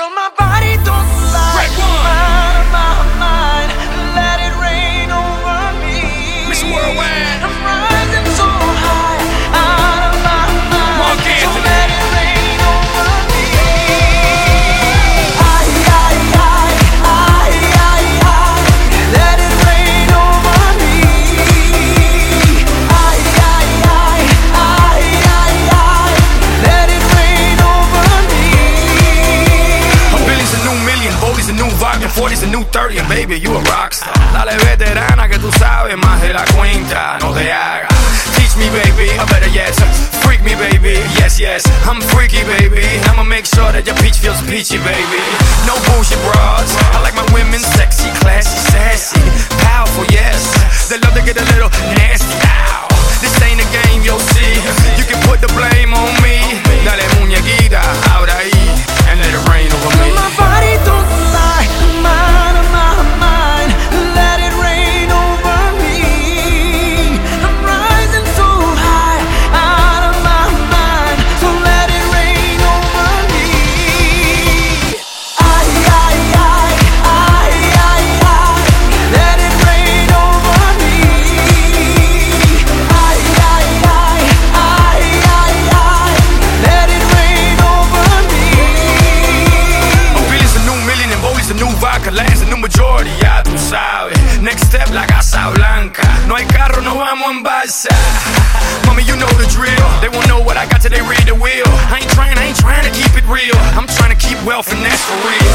Girl, my body don't lie. One. Mind of my mind, let it rain over me. Mr. Worldwide. 40's a new 30, and baby, you a rockstar. Dale veterana que tú sabes más de la cuenta, no te hagas. Teach me, baby, or better yet, freak me, baby. Yes, yes, I'm freaky, baby. I'ma make sure that your peach feels peachy, baby. No bullshit bras. I like my women sexy, classy, sassy, Next step, la Casa Blanca. No hay carro, no vamos en balsa. Mommy, you know the drill. They won't know what I got till they read the wheel. I ain't trying, I ain't trying to keep it real. I'm trying to keep wealth and that's for real.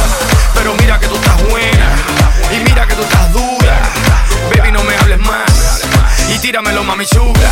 Pero mira que tú estás buena. Y mira que tú estás dura. Baby, no me hables más. Y tíramelo, mami chula.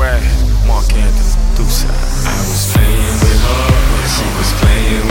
Where? Marc Anthony, Deuce. I was playing with her, but she was playing with